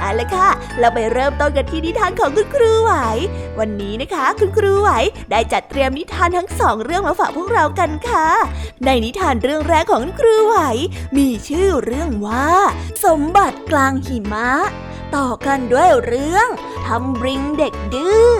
เอาละค่ะ เราไปเริ่มต้นกันที่นิทานของคุณครูไหว วันนี้นะคะ คุณครูไหวได้จัดเตรียมนิทานทั้งสองเรื่องมาฝากพวกเรากันค่ะ ในนิทานเรื่องแรกของคุณครูไหว มีชื่อเรื่องว่า สมบัติกลางหิมะ ต่อกันด้วยเรื่องทำบริงเด็กดื้อ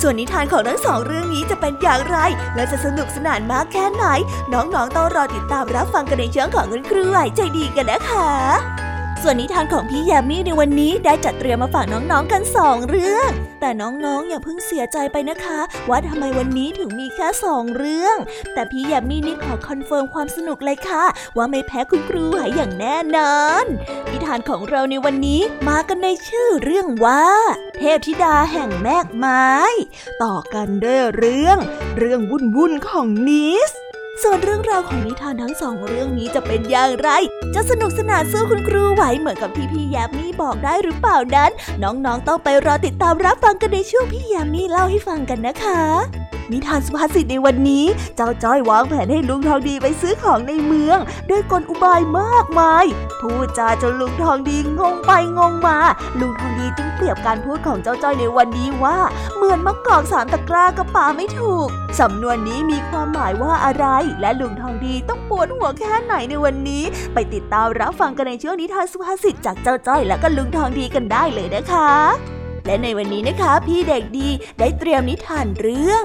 ส่วนนิทานของทั้งสองเรื่องนี้จะเป็นอย่างไร และจะสนุกสนานมากแค่ไหน น้องๆต้องรอติดตามรับฟังกันในช่องของคุณครูไหวใจดีกันนะคะ ส่วนนิทานของพี่ยามีในวันนี้ได้จัดเตรียมมาฝากน้องๆกันสองเรื่อง แต่น้องๆอย่าเพิ่งเสียใจไปนะคะ ว่าทำไมวันนี้ถึงมีแค่สองเรื่อง แต่พี่แยมมี่นี่ขอ confirm ความสนุกเลยค่ะ ว่าไม่แพ้คุณครูไหวอย่างแน่นอนนิทานของเราในวันนี้มากันในชื่อเรื่องว่า เทพธิดาแห่งแมกไม้ ต่อกันด้วยเรื่อง เรื่องวุ่นวุ่นของนิส ส่วนเรื่องราวของนิทานทั้งสองเรื่องนี้จะเป็นอย่างไร จะสนุกสนานสู้คุณครูไหวเหมือนกับที่พี่แยมมี่บอกได้หรือเปล่านั้น น้องๆต้องไปรอติดตามรับฟังกันในช่วงพี่แยมมี่เล่าให้ฟังกันนะคะ นิทานสุภาษิตในวันนี้ เจ้าจ้อยวางแผนให้ลุงทองดีไปซื้อของในเมือง ด้วยกลอุบายมากมาย พูดจาจนลุงทองดีงงไปงงมา ลุงทองดีจึงเปรียบการพูดของเจ้าจ้อยในวันนี้ว่า เหมือนมะกอกสามตะกร้ากับป่าไม่ถูก สำนวนนี้มีความหมายว่าอะไร และลุงทองดีต้องปวดหัวแค่ไหนในวันนี้ ไปติดตามรับฟังกันในช่วงนิทานสุภาษิตจากเจ้าจ้อยและก็ลุงทองดีกันได้เลยนะคะและในวันนี้นะคะ พี่เด็กดีได้เตรียมนิทานเรื่อง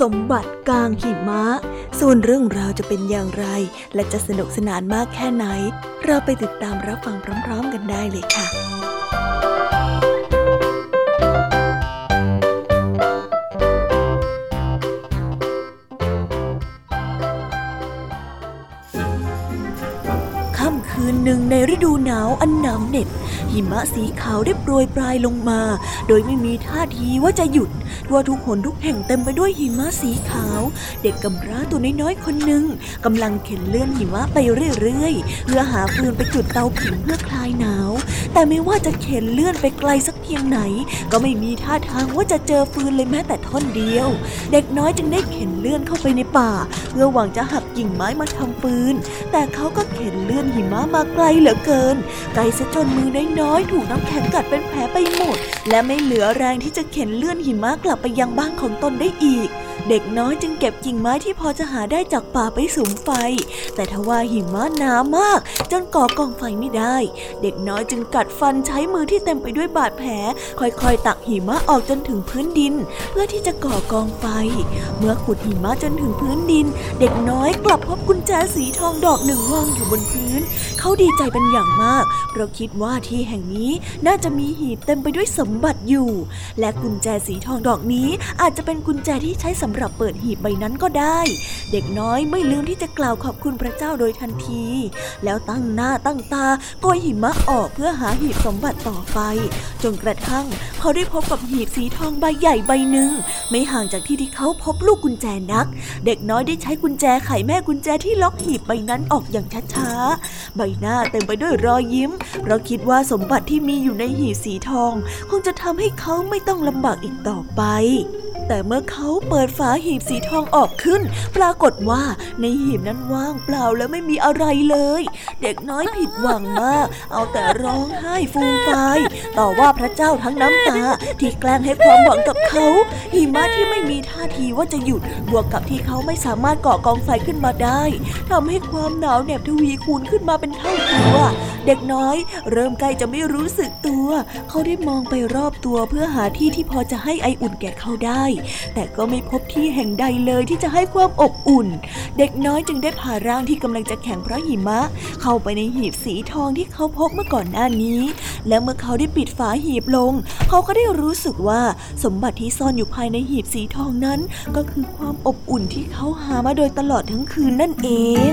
สมบัติกลางหิมะ ส่วนเรื่องราวจะเป็นอย่างไร และจะสนุกสนานมากแค่ไหน เราไปติดตามรับฟังพร้อม ๆ กันได้เลยค่ะค่ำคืนหนึ่งในฤดูหนาวอันหนาวเหน็บ หิมะสีขาวได้โปรยปลายลงมา โดยไม่มีท่าทีว่าจะหยุดทั่วทุกหนทุกแห่งเต็มไปด้วยหิมะสีขาว เด็กกำพร้าตัวน้อยๆคนหนึ่งกำลังเข็นเลื่อนหิมะไปเรื่อยๆ เพื่อหาฟืนไปจุดเตาผิงเพื่อคลายหนาว แต่ไม่ว่าจะเข็นเลื่อนไปไกลสักเพียงไหน ก็ไม่มีท่าทางว่าจะเจอฟืนเลยแม้แต่ท่อนเดียว เด็กน้อยจึงได้เข็นเลื่อนเข้าไปในป่า เพื่อหวังจะหักกิ่งไม้มาทำฟืน แต่เขาก็เข็นเลื่อนหิมะมาไกลเหลือเกิน ไกลซะจนมือน้อย้อยถูกน้ำแข็งกัดเป็นแผลไปหมด และไม่เหลือแรงที่จะเข็นเลื่อนหิมะกลับไปยังบ้านของตนได้อีกเด็กน้อยจึงเก็บกิ่งไม้ที่พอจะหาได้จากป่าไปสุมไฟ แต่ทว่าหิมะหนามาก จนก่อกองไฟไม่ได้ เด็กน้อยจึงกัดฟันใช้มือที่เต็มไปด้วยบาดแผล ค่อยๆ ตักหิมะออกจนถึงพื้นดิน เพื่อที่จะก่อกองไฟ เมื่อขุดหิมะจนถึงพื้นดิน เด็กน้อยกลับพบกุญแจสีทองดอกหนึ่งวางอยู่บนพื้น เขาดีใจเป็นอย่างมาก เพราะคิดว่าที่แห่งนี้น่าจะมีหีบเต็มไปด้วยสมบัติอยู่ และกุญแจสีทองดอกนี้อาจจะเป็นกุญแจที่ใช้สำหรับเปิดหีบใบนั้นก็ได้ เด็กน้อยไม่ลืมที่จะกล่าวขอบคุณพระเจ้าโดยทันที แล้วตั้งหน้าตั้งตาโกยหิมะออกเพื่อหาหีบสมบัติต่อไป จนกระทั่งเขาได้พบกับหีบสีทองใบใหญ่ใบหนึ่ง ไม่ห่างจากที่ที่เขาพบลูกกุญแจนัก เด็กน้อยได้ใช้กุญแจไขแม่กุญแจที่ล็อกหีบใบนั้นออกอย่างช้าๆ ใบหน้าเต็มไปด้วยรอยยิ้ม เพราะคิดว่าสมบัติที่มีอยู่ในหีบสีทอง คงจะทำให้เขาไม่ต้องลำบากอีกต่อไปแต่เมื่อเขาเปิดฝาหีบสีทองออกขึ้น ปรากฏว่าในหีบนั้นว่างเปล่าและไม่มีอะไรเลย เด็กน้อยผิดหวังมาก เอาแต่ร้องไห้ฟูมฟายต่อว่าพระเจ้าทั้งน้ำตาที่แกล้งให้ความหวังกับเขาหิมะที่ไม่มีท่าทีว่าจะหยุดบวกกับที่เขาไม่สามารถก่อกองไฟขึ้นมาได้ทำให้ความหนาวเหน็บทวีคูณขึ้นมาเป็นเท่าตัวเด็กน้อย เริ่มใกล้จะไม่รู้สึกตัว เขาได้มองไปรอบตัวเพื่อหาที่ที่พอจะให้ไออุ่นแก่เขาได้แต่ก็ไม่พบที่แห่งใดเลยที่จะให้ความอบอุ่น เด็กน้อยจึงได้พาร่างที่กำลังจะแข็งเพราะหิมะ เข้าไปในหีบสีทองที่เขาพบเมื่อก่อนหน้านี้ และเมื่อเขาได้ปิดฝาหีบลง เขาก็ได้รู้สึกว่าสมบัติที่ซ่อนอยู่ภายในหีบสีทองนั้น ก็คือความอบอุ่นที่เขาหามาโดยตลอดทั้งคืนนั่นเอง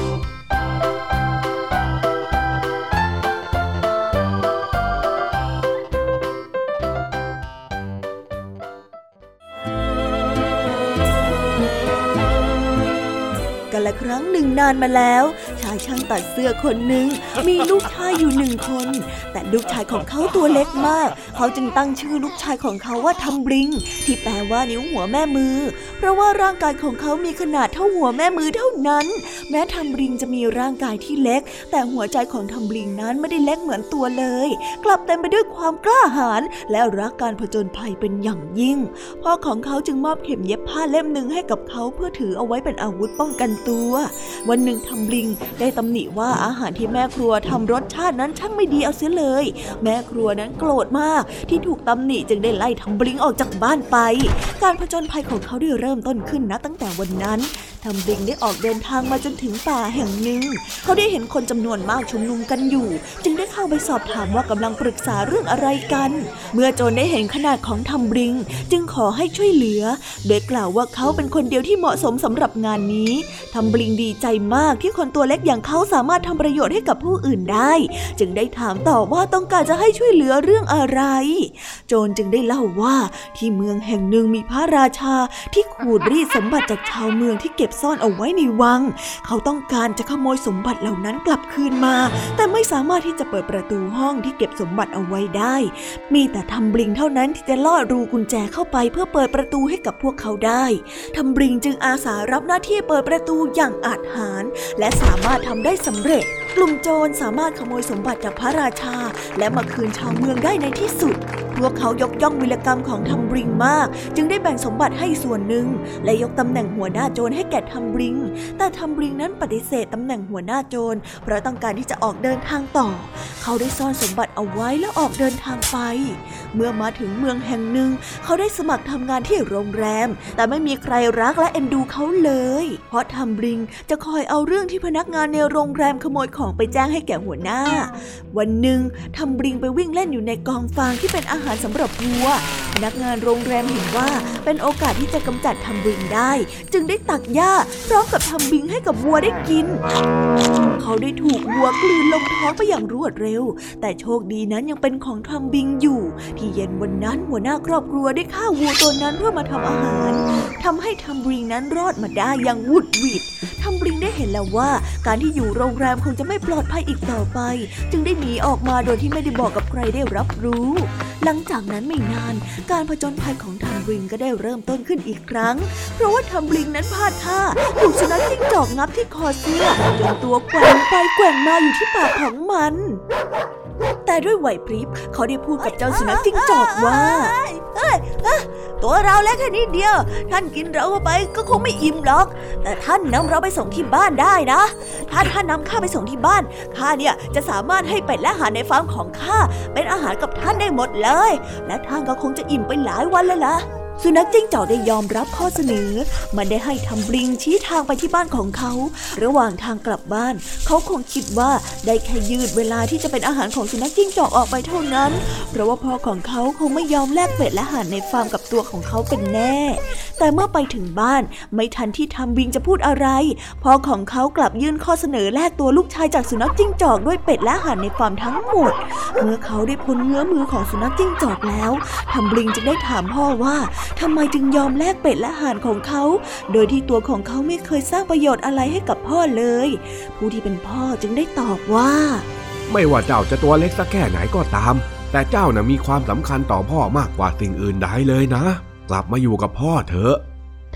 ละครั้งหนึ่งนานมาแล้วายช่างตัดเสื้อคนหนึ่งมีลูกชายอยู่หนึ่งคน แต่ลูกชายของเขาตัวเล็กมาก เขาจึงตั้งชื่อลูกชายของเขาว่าทำบลิง ที่แปลว่านิ้วหัวแม่มือ เพราะว่าร่างกายของเขามีขนาดเท่าหัวแม่มือเท่านั้น แม้ทำบลิงจะมีร่างกายที่เล็ก แต่หัวใจของทำบลิงนั้นไม่ได้เล็กเหมือนตัวเลย กลับเต็มไปด้วยความกล้าหาญและรักการผจญภัยเป็นอย่างยิ่งพ่อของเขาจึงมอบเข็มเย็บผ้าเล่มหนึ่งให้กับเขาเพื่อถือเอาไว้เป็นอาวุธป้องกันตัว วันหนึ่งทำบลิงได้ตำหนิว่าอาหารที่แม่ครัวทำรสชาตินั้นช่างไม่ดีเอาเสียเลย แม่ครัวนั้นโกรธมากที่ถูกตำหนิจึงได้ไล่ทำบลิงออกจากบ้านไป การผจญภัยของเขาได้เริ่มต้นขึ้นนะตั้งแต่วันนั้น ทำบิงได้ออกเดินทางมาจนถึงป่าแห่งหนึ่ง เขาได้เห็นคนจำนวนมากชุมนุมกันอยู่ จึงได้เข้าไปสอบถามว่ากำลังปรึกษาเรื่องอะไรกัน เมื่อโจรได้เห็นขนาดของทำบิง จึงขอให้ช่วยเหลือ โดยกล่าวว่าเขาเป็นคนเดียวที่เหมาะสมสำหรับงานนี้ทำบิงดีใจมากที่คนตัวเล็กอย่างเขาสามารถทำประโยชน์ให้กับผู้อื่นได้ จึงได้ถามต่อว่าต้องการจะให้ช่วยเหลือเรื่องอะไร โจรจึงได้เล่าว่าที่เมืองแห่งหนึ่งมีพระราชาที่ขูดรีดสมบัติจากชาวเมืองที่เก็บซ่อนเอาไว้ในวัง เขาต้องการจะขโมยสมบัติเหล่านั้นกลับคืนมา แต่ไม่สามารถที่จะเปิดประตูห้องที่เก็บสมบัติเอาไว้ได้ มีแต่ทำบริงเท่านั้นที่จะลอดรูกุญแจเข้าไปเพื่อเปิดประตูให้กับพวกเขาได้ทำบริงจึงอาสารับหน้าที่เปิดประตูอย่างอาจหาร และสามารถทำได้สำเร็จกลุ่มโจรสามารถขโมยสมบัติจากพระราชา และมาคืนชาวเมืองได้ในที่สุด พวกเขายกย่องวิลกรรมของทัมบริงมาก จึงได้แบ่งสมบัติให้ส่วนหนึ่ง และยกตำแหน่งหัวหน้าโจรให้แก่ทัมบริง แต่ทัมบริงนั้นปฏิเสธตำแหน่งหัวหน้าโจร เพราะต้องการที่จะออกเดินทางต่อ เขาได้ซ่อนสมบัติเอาไว้แล้วออกเดินทางไป เมื่อมาถึงเมืองแห่งหนึ่ง เขาได้สมัครทำงานที่โรงแรม แต่ไม่มีใครรักและเอ็นดูเขาเลย เพราะทัมบริงจะคอยเอาเรื่องที่พนักงานในโรงแรมขโมยของไปแจ้งให้แก่หัวหน้า วันหนึ่งทัมบริงไปวิ่งเล่นอยู่ในกองฟางที่เป็นอาหารสำหรับวัว พนักงานโรงแรมเห็นว่าเป็นโอกาสที่จะกำจัดทัมบริงได้ จึงได้ตักหญ้าพร้อมกับทัมบริงให้กับวัวได้กิน เขาได้ถูกวัวกลืนลงท้องไปอย่างรวดเร็ว แต่โชคดีนั้นยังเป็นของทัมบริงอยู่ ที่เย็นวันนั้นหัวหน้าครอบครัวได้ฆ่าวัวตัวนั้นเพื่อมาทำอาหารทำให้ทัมบริงนั้นรอดมาได้อย่างวุดวิดทัมบริงได้เห็นแล้วว่าการที่อยู่โรงแรมคงจะไม่ไม่ปลอดภัยอีกต่อไป จึงได้หนีออกมาโดยที่ไม่ได้บอกกับใครได้รับรู้ หลังจากนั้นไม่นาน การผจญภัยของทัมบริงก็ได้เริ่มต้นขึ้นอีกครั้ง เพราะว่าทัมบริงนั้นพลาดท่าถูกสุนัขจิ้งจอกงับที่คอเสื้อจนตัวแกว่งไปแกว่งมาอยู่ที่ปากของมัน แต่ด้วยไหวพริบเขาได้พูดกับเจ้าสุนัขจิ้งจอกว่าเอ้ยตัวเราเล็กแค่นิดเดียว ท่านกินเราเข้าไปก็คงไม่อิ่มหรอก แต่ท่านนำเราไปส่งที่บ้านได้นะ ถ้าท่านนำข้าไปส่งที่บ้านข้าเนี่ยจะสามารถให้เป็ดและอาหารในฟาร์มของข้าเป็นอาหารกับท่านได้หมดเลย และท่านก็คงจะอิ่มไปหลายวันเลยล่ะ สุนัขจิ้งจอกได้ยอมรับข้อเสนอ มันได้ให้ทำบลิงชี้ทางไปที่บ้านของเขา ระหว่างทางกลับบ้าน เขาคงคิดว่าได้แค่ยืดเวลาที่จะเป็นอาหารของสุนัขจิ้งจอกออกไปเท่านั้น เพราะว่าพ่อของเขาคงไม่ยอมแลกเป็ดและอาหารในฟาร์มกับตัวของเขาเป็นแน่ แต่เมื่อไปถึงบ้านไม่ทันที่ทำบิงจะพูดอะไร พ่อของเขากลับยื่นข้อเสนอแลกตัวลูกชายจากสุนัขจิ้งจอกด้วยเป็ดและอาหารในฟาร์มทั้งหมด เมื่อเขาได้พ้นเงื้อมือของสุนัขจิ้งจอกแล้วทำบลิงจึงได้ถามพ่อว่าทำไมจึงยอมแลกเป็ดและอาหารของเขา โดยที่ตัวของเขาไม่เคยสร้างประโยชน์อะไรให้กับพ่อเลย ผู้ที่เป็นพ่อจึงได้ตอบว่า ไม่ว่าเจ้าจะตัวเล็กสักแค่ไหนก็ตาม แต่เจ้านะ่ะมีความสำคัญต่อพ่อมากกว่าสิ่งอื่นใดเลยนะ กลับมาอยู่กับพ่อเถอะ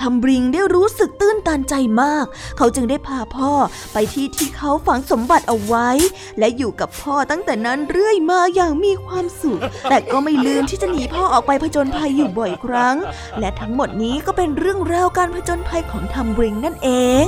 ทำบริงได้รู้สึกตื้นตันใจมาก เขาจึงได้พาพ่อไปที่ที่เขาฝังสมบัติเอาไว้ และอยู่กับพ่อตั้งแต่นั้นเรื่อยมาอย่างมีความสุข แต่ก็ไม่ลืมที่จะหนีพ่อออกไปผจญภัยอยู่บ่อยครั้ง และทั้งหมดนี้ก็เป็นเรื่องราวการผจญภัยของทำบริงนั่นเอง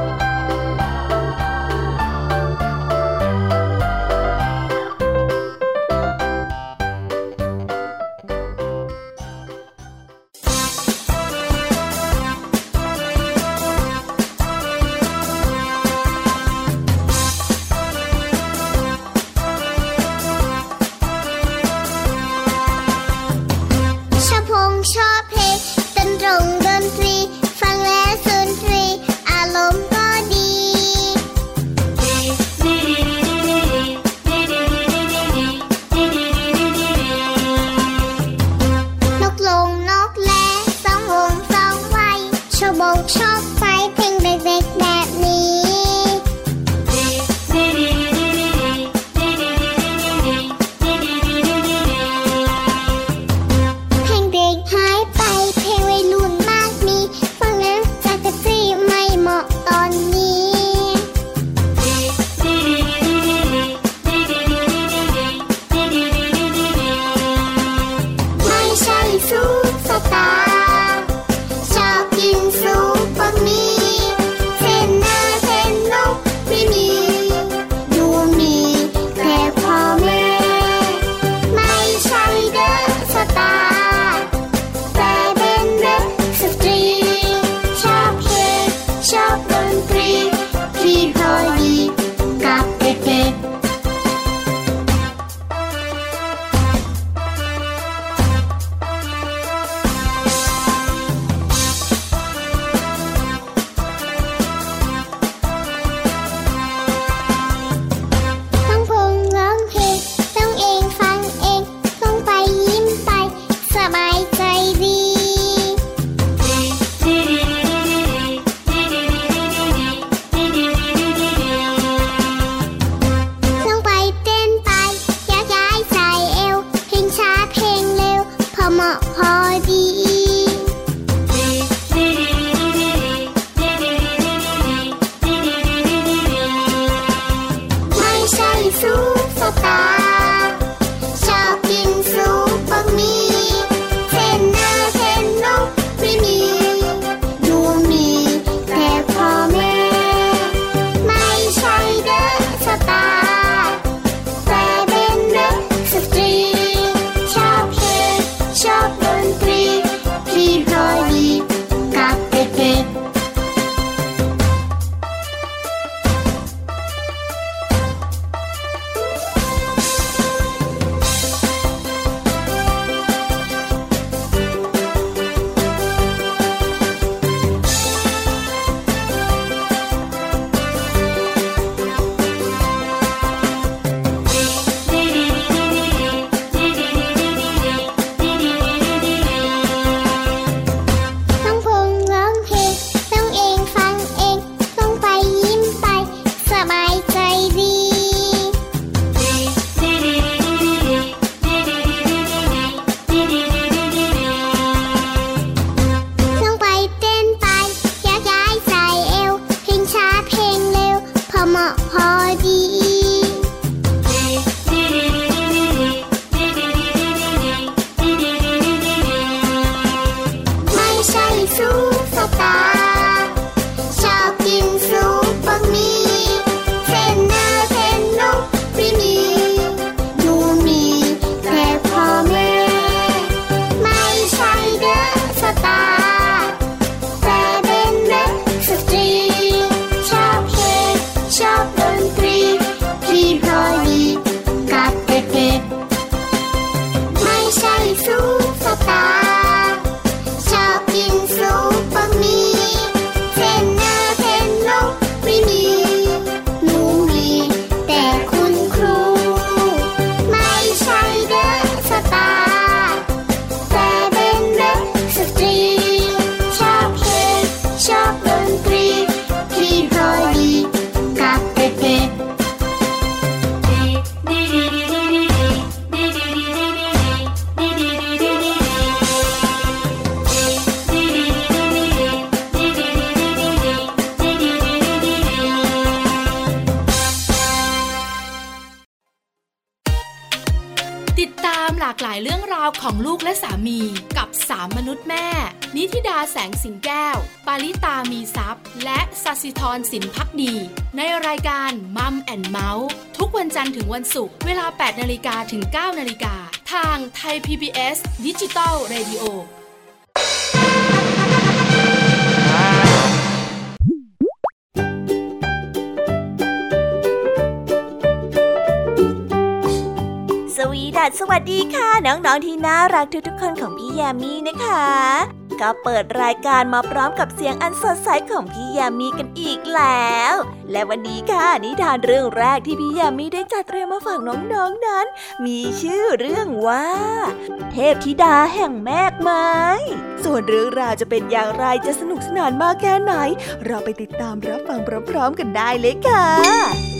าส์ทุกวันจันทร์ถึงวันศุกร์เวลา 8 นาฬิกาถึง 9 นาฬิกา ทางไทย PBS ดิจิตอล Radio สวีดัสสวัสดีค่ะ น้อง ๆ ที่น่ารักทุก ๆ คนของพี่แยามีนะคะ ก็เปิดรายการมาพร้อมกับเสียงอันสดใสของพี่ยามีกันอีกแล้ว และวันนี้ค่ะนิทานเรื่องแรกที่พี่ยามีได้จัดเตรียมมาฝากน้องๆนนั้น มีชื่อเรื่องว่า เทพธิดาแห่งแมกไม้ส่วนเรื่องราวจะเป็นอย่างไรจะสนุกสนานมากแค่ไหน เราไปติดตามรับฟังพร้อมๆกันได้เลยค่ะ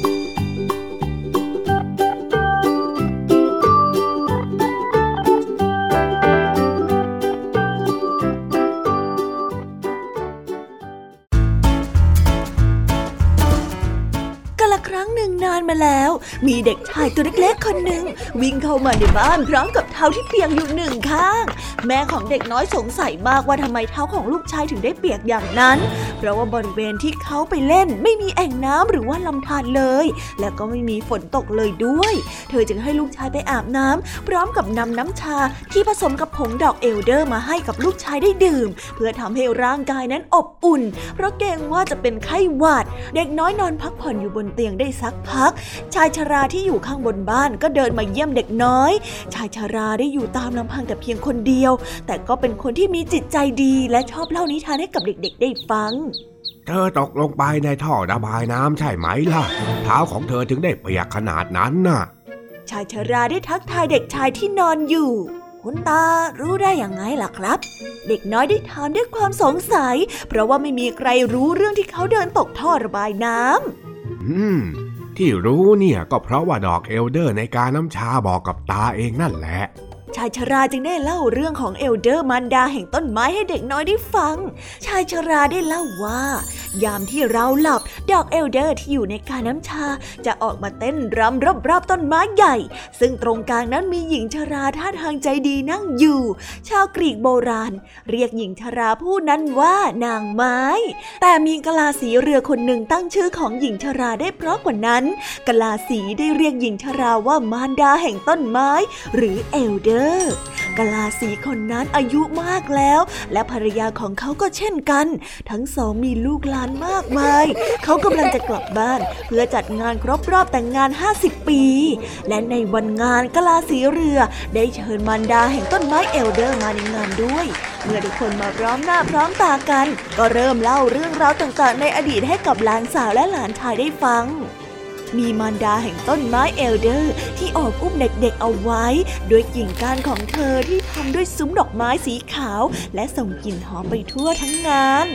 ล้วมีเด็กชายตัวเล็กๆคนหนึ่งวิ่งเข้ามาในบ้านพร้อมกับเท้าที่เปียกอยู่หนึ่งข้าง แม่ของเด็กน้อยสงสัยมากว่าทำไมเท้าของลูกชายถึงได้เปียกอย่างนั้น เพราะว่าบริเวณที่เขาไปเล่น ไม่มีแอ่งน้ำหรือว่าลำธารเลย แล้วก็ไม่มีฝนตกเลยด้วย เธอจึงให้ลูกชายไปอาบน้ำพร้อมกับนำน้ำชาที่ผสมกับผงดอกเอลเดอร์มาให้กับลูกชายได้ดื่ม เพื่อทำให้ร่างกายนั้นอบอุ่น เพราะเกรงว่าจะเป็นไข้หวัด เด็กน้อยนอนพักผ่อนอยู่บนเตียงได้สักพักชายชราที่อยู่ข้างบนบ้านก็เดินมาเยี่ยมเด็กน้อย ชายชราได้อยู่ตามลำพังแต่เพียงคนเดียว แต่ก็เป็นคนที่มีจิตใจดีและชอบเล่านิทานให้กับเด็กๆ ได้ฟัง เธอตกลงไปในท่อระบายน้ำใช่ไหมล่ะ เท้าของเธอถึงได้เปียกขนาดนั้นน่ะ ชายชราได้ทักทายเด็กชายที่นอนอยู่คุณตารู้ได้ยังไงล่ะครับ เด็กน้อยได้ถามด้วยความสงสัย เพราะว่าไม่มีใครรู้เรื่องที่เขาเดินตกท่อระบายน้ำอืม ที่รู้เนี่ยก็เพราะว่าดอกเอลเดอร์ในกาน้ำชาบอกกับตาเองนั่นแหละ ชายชราจึงได้เล่าเรื่องของเอลเดอร์มารดาแห่งต้นไม้ให้เด็กน้อยได้ฟัง ชายชราได้เล่าว่า ยามที่เราหลับ ดอกเอลเดอร์ที่อยู่ในกาน้ำชา จะออกมาเต้นรำรอบๆต้นไม้ใหญ่ ซึ่งตรงกลางนั้นมีหญิงชราท่าทางใจดีนั่งอยู่ ชาวกรีกโบราณ เรียกหญิงชราผู้นั้นว่านางไม้ แต่มีกลาสีเรือคนหนึ่งตั้งชื่อของหญิงชราได้เพราะกว่านั้น กลาสีได้เรียกหญิงชราว่ามารดาแห่งต้นไม้ หรือเอลเดอร์กลาสีคนนั้นอายุมากแล้ว และภรรยาของเขาก็เช่นกัน ทั้งสองมีลูกหลานมากมาย เขากำลังจะกลับบ้าน เพื่อจัดงานครบรอบแต่งงาน 50 ปี และในวันงานกลาสีเรือได้เชิญมารดาแห่งต้นไม้เอลเดอร์มาในงานด้วยเมื่อทุกคนมาพร้อมหน้าพร้อมตากัน ก็เริ่มเล่าเรื่องราวต่างๆ ในอดีตให้กับหลานสาวและหลานชายได้ฟัง มีมารดาแห่งต้นไม้เอลเดอร์ ที่ออกอุ้มเด็กๆเอาไว้ ด้วยกิ่งก้านของเธอที่ทำด้วยซุ้มดอกไม้สีขาว และส่งกลิ่นหอมไปทั่วทั้งงาน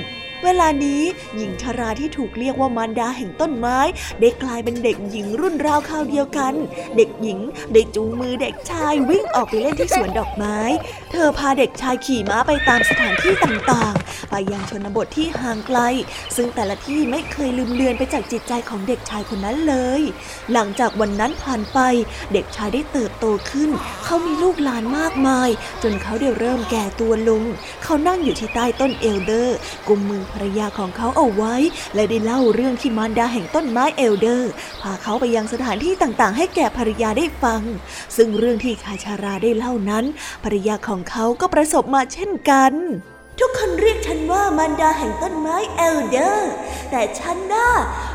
เวลานี้หญิงชาราที่ถูกเรียกว่ามารดาแห่งต้นไม้ ได้กลายเป็นเด็กหญิงรุ่นราวคราวเดียวกัน เด็กหญิงได้จูงมือเด็กชายวิ่งออกไปเล่นที่สวนดอกไม้ เธอพาเด็กชายขี่ม้าไปตามสถานที่ต่างๆ ไปยังชนบทที่ห่างไกล ซึ่งแต่ละที่ไม่เคยลืมเลือนไปจากจิตใจของเด็กชายคนนั้นเลย หลังจากวันนั้นผ่านไป เด็กชายได้เติบโตขึ้น เขามีลูกหลานมากมาย จนเขาได้เริ่มแก่ตัวลง เขานั่งอยู่ที่ใต้ต้นเอลเดอร์กุมมือภรรยาของเขาเอาไว้ และได้เล่าเรื่องที่มารดาแห่งต้นไม้เอลเดอร์ พาเขาไปยังสถานที่ต่างๆ ให้แก่ภรรยาได้ฟัง ซึ่งเรื่องที่ชายชราได้เล่านั้น ภรรยาของเขาก็ประสบมาเช่นกันทุกคนเรียกฉันว่ามารดาแห่งต้นไม้เอลเดอร์ แต่ฉันน่ะ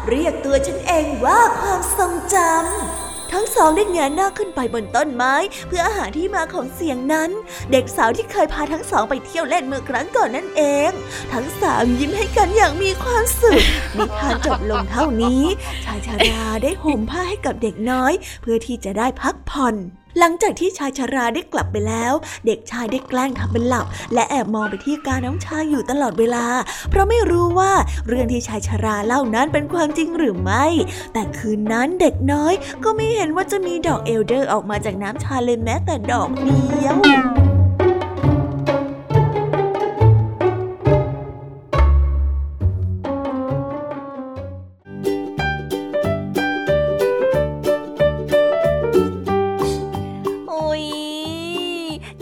เรียกตัวฉันเองว่าความทรงจำ ทั้งสองได้เงยหน้าขึ้นไปบนต้นไม้ เพื่ออาหารที่มาของเสียงนั้น เด็กสาวที่เคยพาทั้งสองไปเที่ยวเล่นเมื่อครั้งก่อนนั่นเอง ทั้งสามยิ้มให้กันอย่างมีความสุขนิทานจบลงเท่านี้ ชายชาราได้ห่มผ้าให้กับเด็กน้อย เพื่อที่จะได้พักผ่อน หลังจากที่ชายชาราได้กลับไปแล้ว เด็กชายได้แกล้งทำเป็นหลับ และแอบมองไปที่กาน้ำชาอยู่ตลอดเวลา เพราะไม่รู้ว่าเรื่องที่ชายชาราเล่านั้นเป็นความจริงหรือไม่ แต่คืนนั้นเด็กน้อยก็ไม่เห็นว่าจะมีดอกเอลเดอร์ออกมาจากน้ำชาเลยแม้แต่ดอกเดียว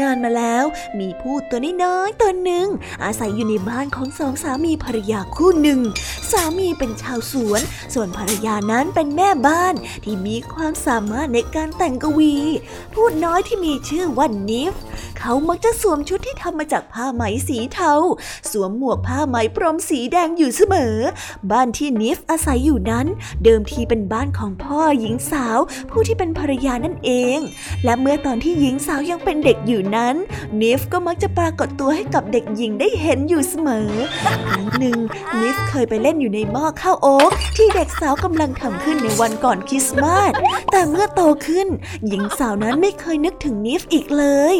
นานมาแล้ว มีผู้ตัวน้อยๆตัวหนึ่ง อาศัยอยู่ในบ้านของสองสามีภรรยาคู่หนึ่ง สามีเป็นชาวสวน ส่วนภรรยานั้นเป็นแม่บ้านที่มีความสามารถในการแต่งกวีผู้น้อยที่มีชื่อว่านิฟ เขามักจะสวมชุดที่ทำมาจากผ้าไหมสีเทา สวมหมวกผ้าไหมพรมสีแดงอยู่เสมอ บ้านที่นิฟอาศัยอยู่นั้น เดิมทีเป็นบ้านของพ่อหญิงสาว ผู้ที่เป็นภรรยานั่นเอง และเมื่อตอนที่หญิงสาวยังเป็นเด็กอยู่นั้นนิฟก็มักจะปรากฏตัวให้กับเด็กหญิงได้เห็นอยู่เสมอครั้งหนึ่งนิฟเคยไปเล่นอยู่ในหม้อข้าวโอ๊กที่เด็กสาวกำลังทำขึ้นในวันก่อนคริสต์มาสแต่เมื่อโตขึ้น หญิงสาวนั้นไม่เคยนึกถึงนิฟอีกเลย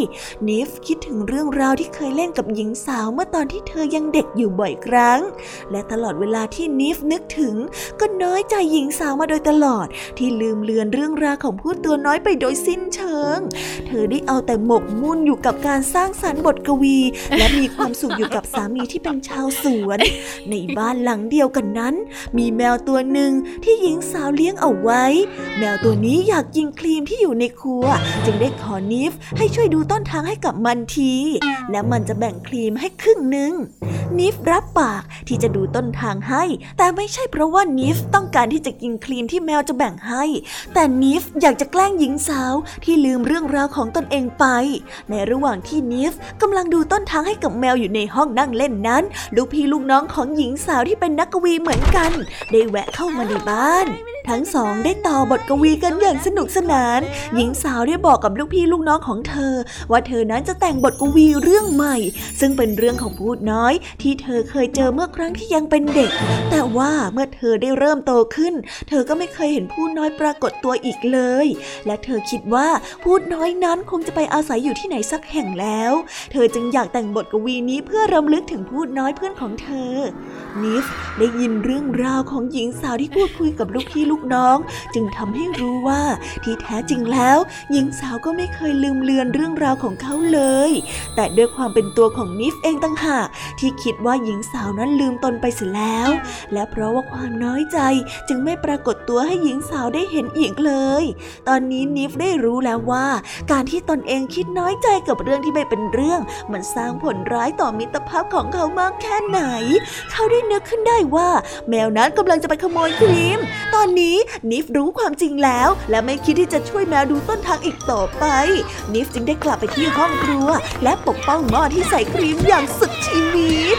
นิิฟคิดถึงเรื่องราวที่เคยเล่นกับหญิงสาวเมื่อตอนที่เธอยังเด็กอยู่บ่อยครั้ง และตลอดเวลาที่นิฟนึกถึง ก็น้อยใจหญิงสาวมาโดยตลอด ที่ลืมเลือนเรื่องราวของผู้ตัวน้อยไปโดยสิ้นเชิง เธอได้เอาแต่หมกมุ่นอยู่กับการสร้างสรรค์บทกวี และมีความสุขอยู่กับสามีที่เป็นชาวสวน ในบ้านหลังเดียวกันนั้น มีแมวตัวหนึ่งที่หญิงสาวเลี้ยงเอาไว้ แมวตัวนี้อยากกินครีมที่อยู่ในครัว จึงได้ขอนิฟให้ช่วยดูต้นทางให้กับมันที และมันจะแบ่งครีมให้ครึ่งหนึ่งนิฟรับปากที่จะดูต้นทางให้ แต่ไม่ใช่เพราะว่านิฟต้องการที่จะกินครีมที่แมวจะแบ่งให้ แต่นิฟอยากจะแกล้งหญิงสาวที่ลืมเรื่องราวของตนเองไป ในระหว่างที่นิฟกำลังดูต้นทางให้กับแมวอยู่ในห้องนั่งเล่นนั้น ลูกพี่ลูกน้องของหญิงสาวที่เป็นนักกวีเหมือนกัน ได้แวะเข้ามาในบ้าน ทั้งสองได้ต่อบทกวีกันอย่างสนุกสนาน หญิงสาวได้บอกกับลูกพี่ลูกน้องของเธอ ว่าเธอนั้นจะแต่งบทกวีเรื่องใหม่ ซึ่งเป็นเรื่องของพูดน้อย ที่เธอเคยเจอเมื่อครั้งที่ยังเป็นเด็ก แต่ว่าเมื่อเธอได้เริ่มโตขึ้น เธอก็ไม่เคยเห็นพูดน้อยปรากฏตัวอีกเลย และเธอคิดว่าพูดน้อยนั้นคงจะไปอาศัยอยู่ที่ไหนสักแห่งแล้ว เธอจึงอยากแต่งบทกวีนี้เพื่อรำลึกถึงพูดน้อยเพื่อนของเธอนิฟได้ยินเรื่องราวของหญิงสาวที่พูดคุยกับลูกพี่ลูกน้อง จึงทำให้รู้ว่าที่แท้จริงแล้ว หญิงสาวก็ไม่เคยลืมเลือนเรื่องราวของเขาเลย แต่ด้วยความเป็นตัวของนิฟเองต่างหากที่คิดว่าหญิงสาวนั้นลืมตนไปเสียแล้ว และเพราะว่าความน้อยใจจึงไม่ปรากฏตัวให้หญิงสาวได้เห็นอีกเลย ตอนนี้นิฟได้รู้แล้วว่า การที่ตนเองคิดน้อยใจกับเรื่องที่ไม่เป็นเรื่อง มันสร้างผลร้ายต่อมิตรภาพของเขามากแค่ไหน เขาได้นึกขึ้นได้ว่า แมวนั้นกำลังจะไปขโมยครีม ตอนนี้นิฟรู้ความจริงแล้ว และไม่คิดที่จะช่วยแมวดูต้นทางอีกต่อไป นิฟจึงได้กลับไปที่ห้องครัว และปกป้องหม้อที่ใส่ครีมอย่างสุดชีวิต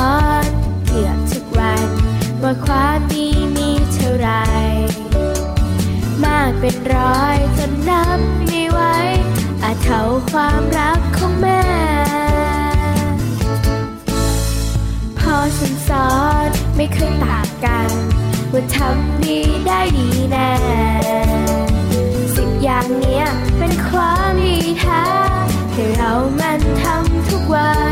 อนเกือบทุกวัน ว่าความดีมีเท่าไร มากเป็นร้อยจนนับไม่ไหวอาจเท่าความรักของแม่ พอฉันสอนไม่เคยต่างกัน ว่าทำดีได้ดีแน่สิบอย่างเนี้ยเป็นความดีแท้ให้เรามันทำทุกวัน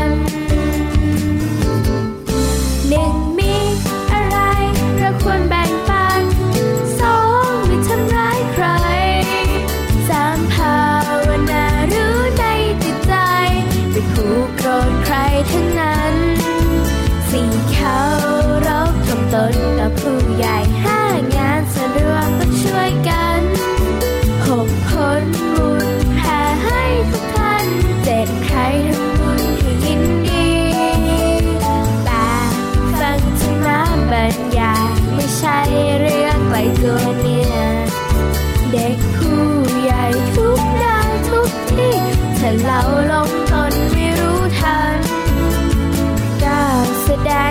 า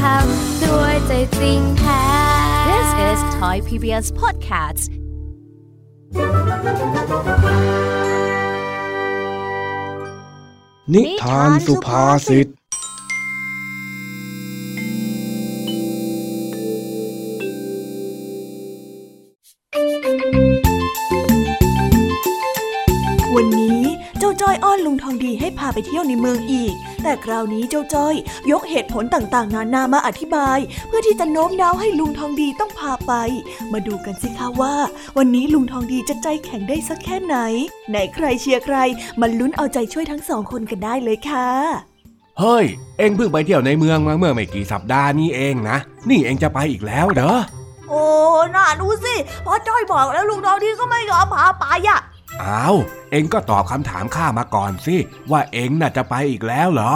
ทำด้วยใจจริงแท้ This is Thai PBS Podcast นิทานสุภาษิตวันนี้เจ้าจ้อยอ้อนลุงทองดีให้พาไปเที่ยวในเมืองอีก แต่คราวนี้เจ้าจ้อย ยกเหตุผลต่างๆ นานามาอธิบาย เพื่อที่จะโน้มน้าวให้ลุงทองดีต้องพาไป มาดูกันสิคะว่า วันนี้ลุงทองดีจะใจแข็งได้สักแค่ไหน ไหนใครเชียร์ใครมาลุ้นเอาใจช่วยทั้งสองคนกันได้เลยค่ะเฮ้ย เอ็งเพิ่งไปเที่ยวในเมืองมาเมื่อไม่กี่สัปดาห์นี้เองนะ นี่เอ็งจะไปอีกแล้วเหรอ โอ้ น่าดูสิพอจ้อยบอกแล้วลุงทองดีก็ไม่ยอมพาไปอะ อ้าว เอ็งก็ตอบคำถามข้ามาก่อนสิ ว่าเอ็งน่ะจะไปอีกแล้วเหรอ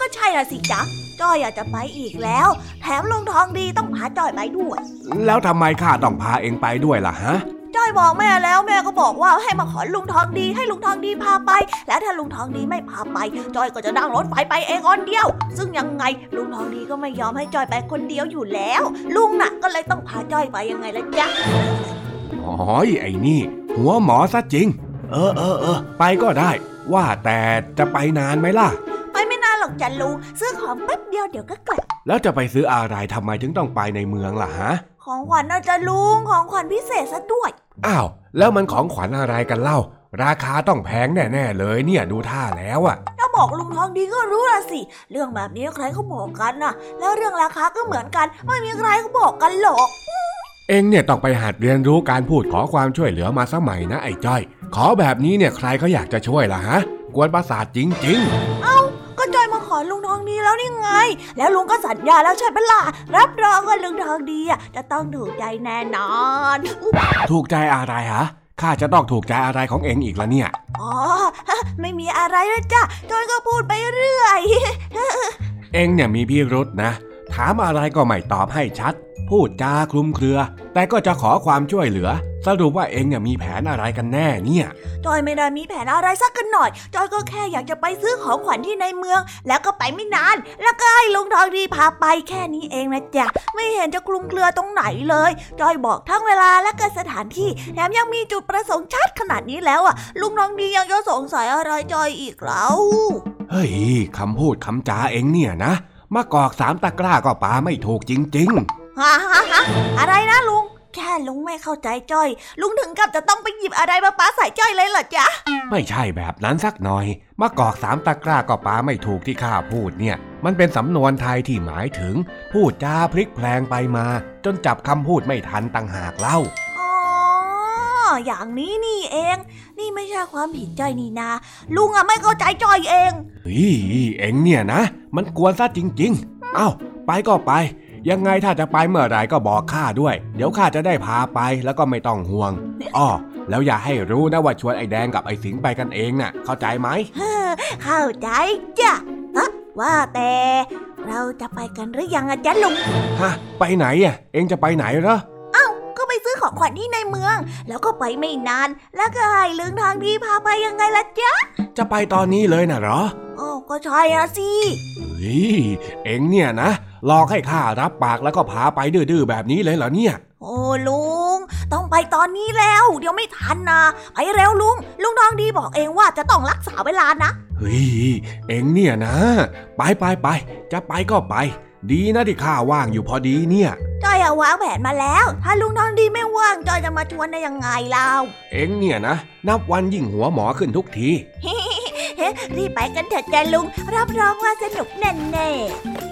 ก็ใช่น่ะสิจ๊ะจ้อยอยากจะไปอีกแล้ว แถมลุงทองดีต้องพาจ้อยไปด้วย แล้วทำไมข้าต้องพาเอ็งไปด้วยล่ะฮะจ้อยบอกแม่แล้วแม่ก็บอกว่าให้มาขอลุงทองดีให้ลุงทองดีพาไป แล้วถ้าลุงทองดีไม่พาไปจ้อยก็จะนั่งรถไฟไปเองคนเดียว ซึ่งยังไงลุงทองดีก็ไม่ยอมให้จ้อยไปคนเดียวอยู่แล้ว ลุงน่ะก็เลยต้องพาจ้อยไปยังไงล่ะจ๊ะ อ๋อยไอ้นี่ หัวหมอซะจริง เออเออเออไปก็ได้ ว่าแต่จะไปนานไหมล่ะ ไปไม่นานหรอกจ้ะลุงซื้อของแป๊บเดียวเดี๋ยวก็กลับ แล้วจะไปซื้ออะไรทำไมถึงต้องไปในเมืองล่ะฮะ ของขวัญน่าจะลุงของขวัญพิเศษซะด้วย อ้าว แล้วมันของขวัญอะไรกันเล่า ราคาต้องแพงแน่ๆเลยเนี่ยดูท่าแล้วอะถ้าบอกลุงทองดีก็รู้ละสิ เรื่องแบบนี้ใครเขาบอกกันน่ะ แล้วเรื่องราคาก็เหมือนกัน ไม่มีใครเขาบอกกันหรอก เอ็งเนี่ยต้องไปหัดเรียนรู้การพูดขอความช่วยเหลือมาสมัยนะไอ้จ้อย ขอแบบนี้เนี่ยใครเขาอยากจะช่วยล่ะฮะ กวนประสาทจริงก็จอยมาขอลุงทองดีแล้วนี่ไง แล้วลุงก็สัญญาแล้วใช่ไหมล่ะ รับรองว่าลุงทองดีอะจะต้องถูกใจแน่นอนอุ๊ยๆถูกใจอะไรฮะข้าจะต้องถูกใจอะไรของเอ็งอีกละเนี่ย อ๋อ ไม่มีอะไรแล้วจ้ะจอยก็พูดไปเรื่อย เอ็งเนี่ยมีพิรุษนะ ถามอะไรก็ไม่ตอบให้ชัด พูดจาคลุมเครือ แต่ก็จะขอความช่วยเหลือ สรุปว่าเอ็งเนี่ยมีแผนอะไรกันแน่เนี่ยจอยไม่ได้มีแผนอะไรสักกันหน่อยจอยก็แค่อยากจะไปซื้อของขวัญที่ในเมือง แล้วก็ไปไม่นาน แล้วก็ให้ลุงทองดีพาไปแค่นี้เองนะจ๊ะไม่เห็นจะคลุมเครือตรงไหนเลยจอยบอกทั้งเวลาและก็สถานที่แถมยังมีจุดประสงค์ชัดขนาดนี้แล้วอะ ลุงทองดียังจะสงสัยอะไรจอยอีกแล้วเฮ้ยคำพูดคำจาเอ็งเนี่ยนะมา กอกสามตะกร้าก็ปาไม่ถูกจริง ฮะฮะฮะอะไรนะลุง แค่ลุงไม่เข้าใจจ้อย ลุงถึงกับจะต้องไปหยิบอะไรมาปาใส่จ้อยเลยเหรอจ๊ะๆไม่ใช่แบบนั้นสักหน่อยมากอกสามตะกร้าก็ปาไม่ถูกที่ข้าพูดเนี่ย มันเป็นสำนวนไทยที่หมายถึง พูดจาพลิกแพลงไปมา จนจับคำพูดไม่ทันต่างหากเล่าอ๋ออย่างนี้นี่เอง นี่ไม่ใช่ความผิดจ้อยนี่นา ลุงอะไม่เข้าใจจ้อยเองเฮ้ยเอ็งเนี่ยนะ มันกวนซะจริง ๆ เอ้า ไปก็ไป ยังไงถ้าจะไปเมื่อไหร่ก็บอกข้าด้วย เดี๋ยวข้าจะได้พาไปแล้วก็ไม่ต้องห่วงอ้อแล้วอย่าให้รู้นะว่าชวนไอ้แดงกับไอ้สิงไปกันเองน่ะ เข้าใจไหมเข้าใจจ้ะฮะว่าแต่เราจะไปกันหรือยังอะจ๊ะลุงฮะไปไหนอะเองจะไปไหนเหรอเอ้าก็ไปซื้อของขวัญที่ในเมือง แล้วก็ไปไม่นาน แล้วก็ให้ลืงทางที่พาไปยังไงล่ะจ๊ะจะไปตอนนี้เลยน่ะเหรอโอ้ก็ใช่อะสิเฮ้ยเองเนี่ยนะ หลอกให้ข้ารับปากแล้วก็พาไปดื้อๆแบบนี้เลยเหรอเนี่ย โอ้ลุง ต้องไปตอนนี้แล้ว เดี๋ยวไม่ทันนะไปเร็วลุง ลุงทองดีบอกเองว่าจะต้องรักษาเวลานะเฮ้ยเอ็งเนี่ยนะ ไปไปไปจะไปก็ไป ดีนะที่ข้าว่างอยู่พอดีเนี่ยจอยอะวางแผนมาแล้ว ถ้าลุงทองดีไม่ว่างจอยจะมาชวนได้ยังไงเล่าเอ็งเนี่ยนะ นับวันยิ่งหัวหมอขึ้นทุกทีเฮ้รีบไปกันเถอะจ้ะลุงรับรองว่าสนุกแน่ๆ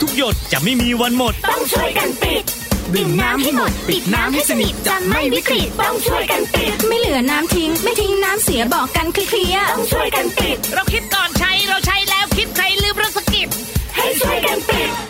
ทุกหยดจะไม่มีวันหมด ต้องช่วยกันปิด ดื่มน้ำให้หมด ปิดน้ำให้สนิทจะไม่วิกฤตต้องช่วยกันปิด ไม่เหลือน้ำทิ้ง ไม่ทิ้งน้ำเสียบอกกันเคลียร์ๆต้องช่วยกันปิด เราคิดก่อนใช้เราใช้แล้วคิดใครลืมเรื่องสกิปให้ช่วยกันปิดปิดปิด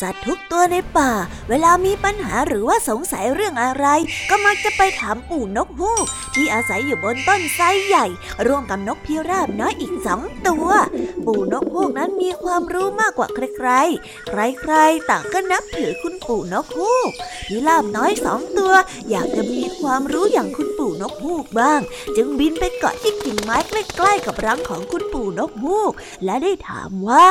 สัตว์ทุกตัวในป่า เวลามีปัญหาหรือว่าสงสัยเรื่องอะไร ก็มักจะไปถามปู่นกฮูกที่อาศัยอยู่บนต้นไทรใหญ่ ร่วมกับนกพิราบน้อยอีกสองตัว ปู่นกฮูกนั้นมีความรู้มากกว่าใครๆ ใครๆ ต่างก็นับถือคุณปู่นกฮูกพิราบน้อยสองตัว อยากจะมีความรู้อย่างคุณปู่นกฮูกบ้าง จึงบินไปเกาะที่กิ่งไม้ใกล้ๆกับรังของคุณปู่นกฮูกและได้ถามว่า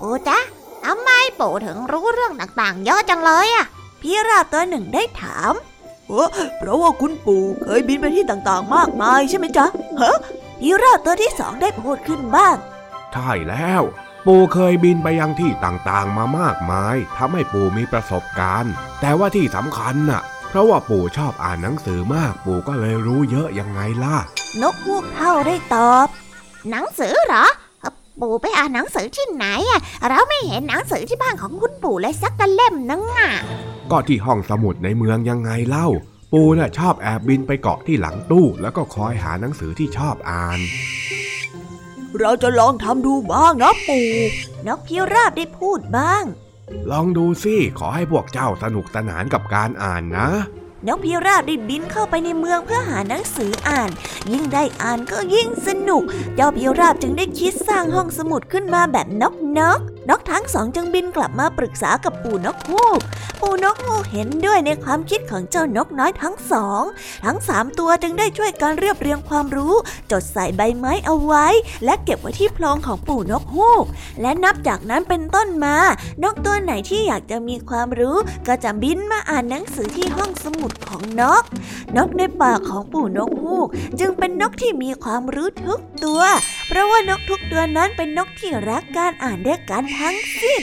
ปู่จ๊ะ ทำไมปู่ถึงรู้เรื่องต่างๆ เยอะจังเลยอะพี่ราบตัวหนึ่งได้ถามเออเพราะว่าคุณปู่เคยบินไปที่ต่างๆ มากมายใช่ไหมจ๊ะฮะพี่ราบตัวที่สองได้พูดขึ้นบ้าง ใช่แล้ว ปู่เคยบินไปยังที่ต่างๆ มามากมายทำให้ปู่มีประสบการณ์ แต่ว่าที่สำคัญน่ะ เพราะว่าปู่ชอบอ่านหนังสือมาก ปู่ก็เลยรู้เยอะยังไงล่ะ นกฮูกเท่าได้ตอบ หนังสือเหรอเอ่อ ปู่ไปอ่านหนังสือที่ไหนอะเราไม่เห็นหนังสือที่บ้านของคุณปู่เลยสักกระเล่มนึงอะก็ที่ห้องสมุดในเมืองยังไงเล่า ปู่น่ะชอบแอบบินไปเกาะที่หลังตู้ แล้วก็คอยหาหนังสือที่ชอบอ่าน เราจะลองทำดูบ้างนะปู่นกพิราบได้พูดบ้าง ลองดูสิขอให้พวกเจ้าสนุกสนานกับการอ่านนะ นกพิราบได้บินเข้าไปในเมืองเพื่อหาหนังสืออ่าน ยิ่งได้อ่านก็ยิ่งสนุก เจ้าพิราบจึงได้คิดสร้างห้องสมุดขึ้นมาแบบนกนกนกทั้งสองจึงบินกลับมาปรึกษากับปู่นกฮูก ปู่นกฮูกเห็นด้วยในความคิดของเจ้านกน้อยทั้งสอง ทั้งสามตัวจึงได้ช่วยกันเรียบเรียงความรู้ จดใส่ใบไม้เอาไว้ และเก็บไว้ที่โพรงของปู่นกฮูก และนับจากนั้นเป็นต้นมา นกตัวไหนที่อยากจะมีความรู้ ก็จะบินมาอ่านหนังสือที่ห้องสมุดของนก นกในป่าของปู่นกฮูก จึงเป็นนกที่มีความรู้ทุกตัว เพราะว่านกทุกตัวนั้นเป็นนกที่รักการอ่านด้วยกันทั้งสิ้น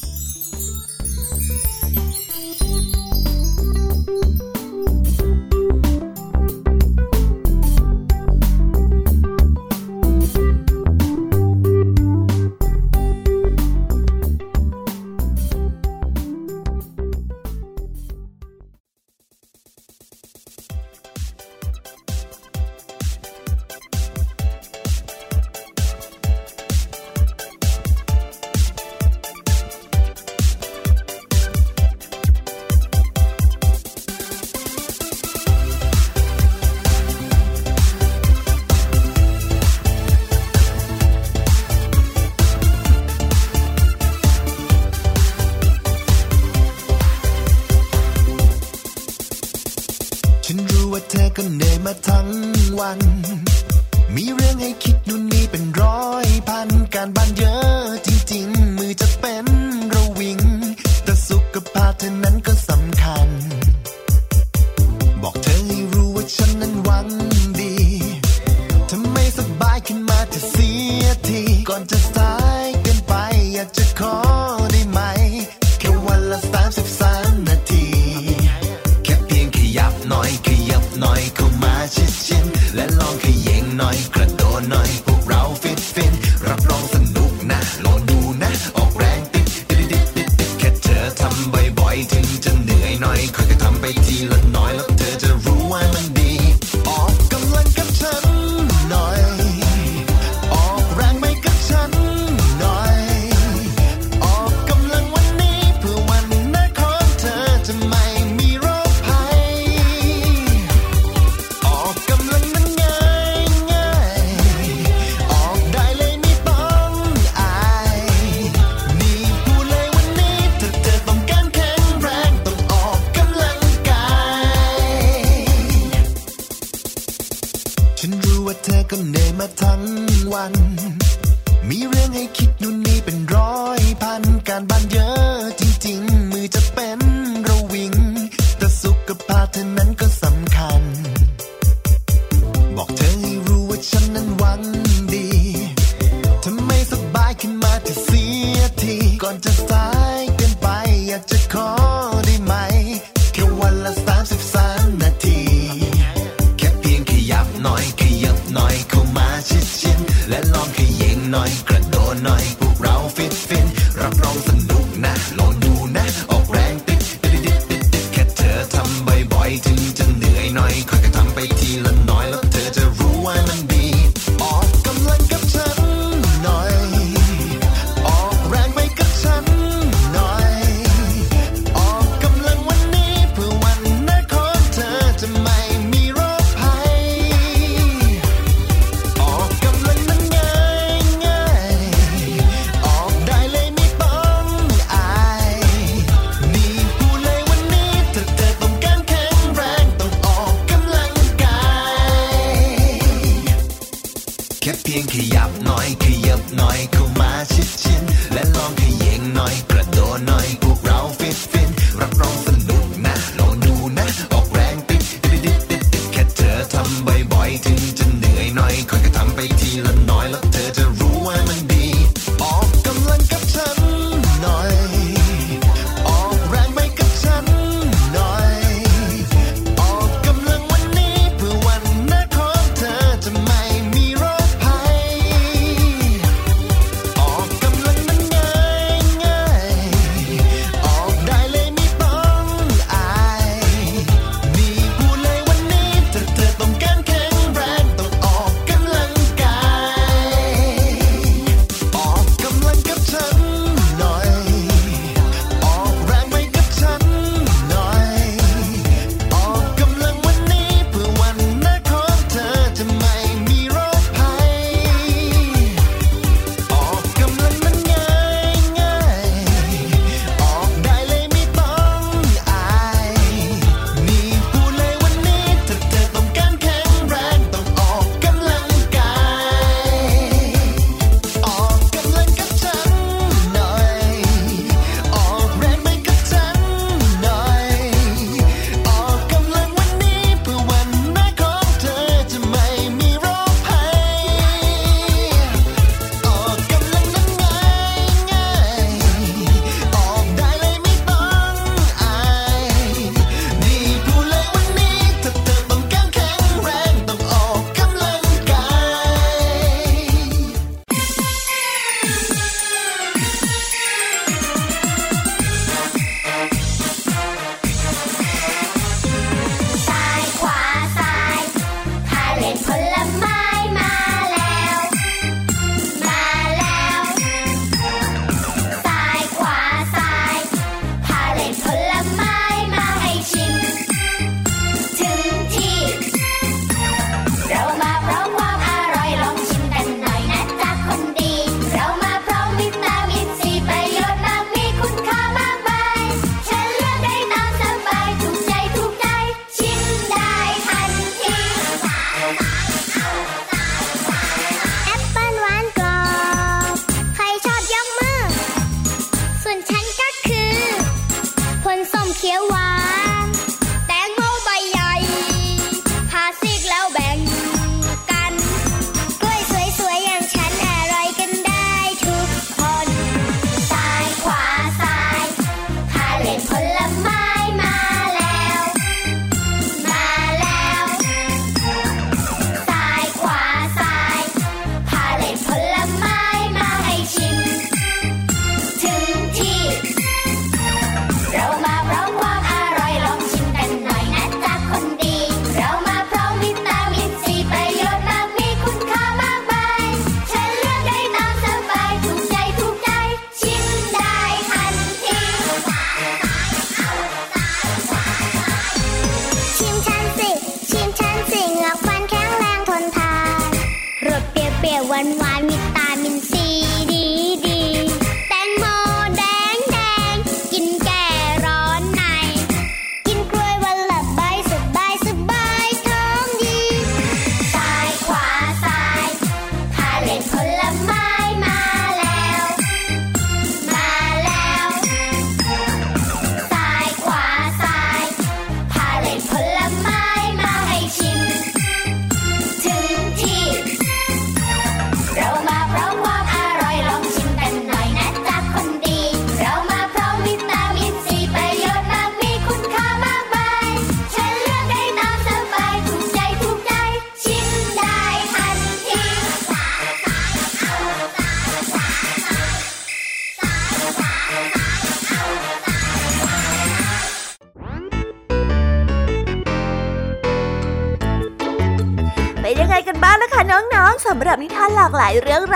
ถึง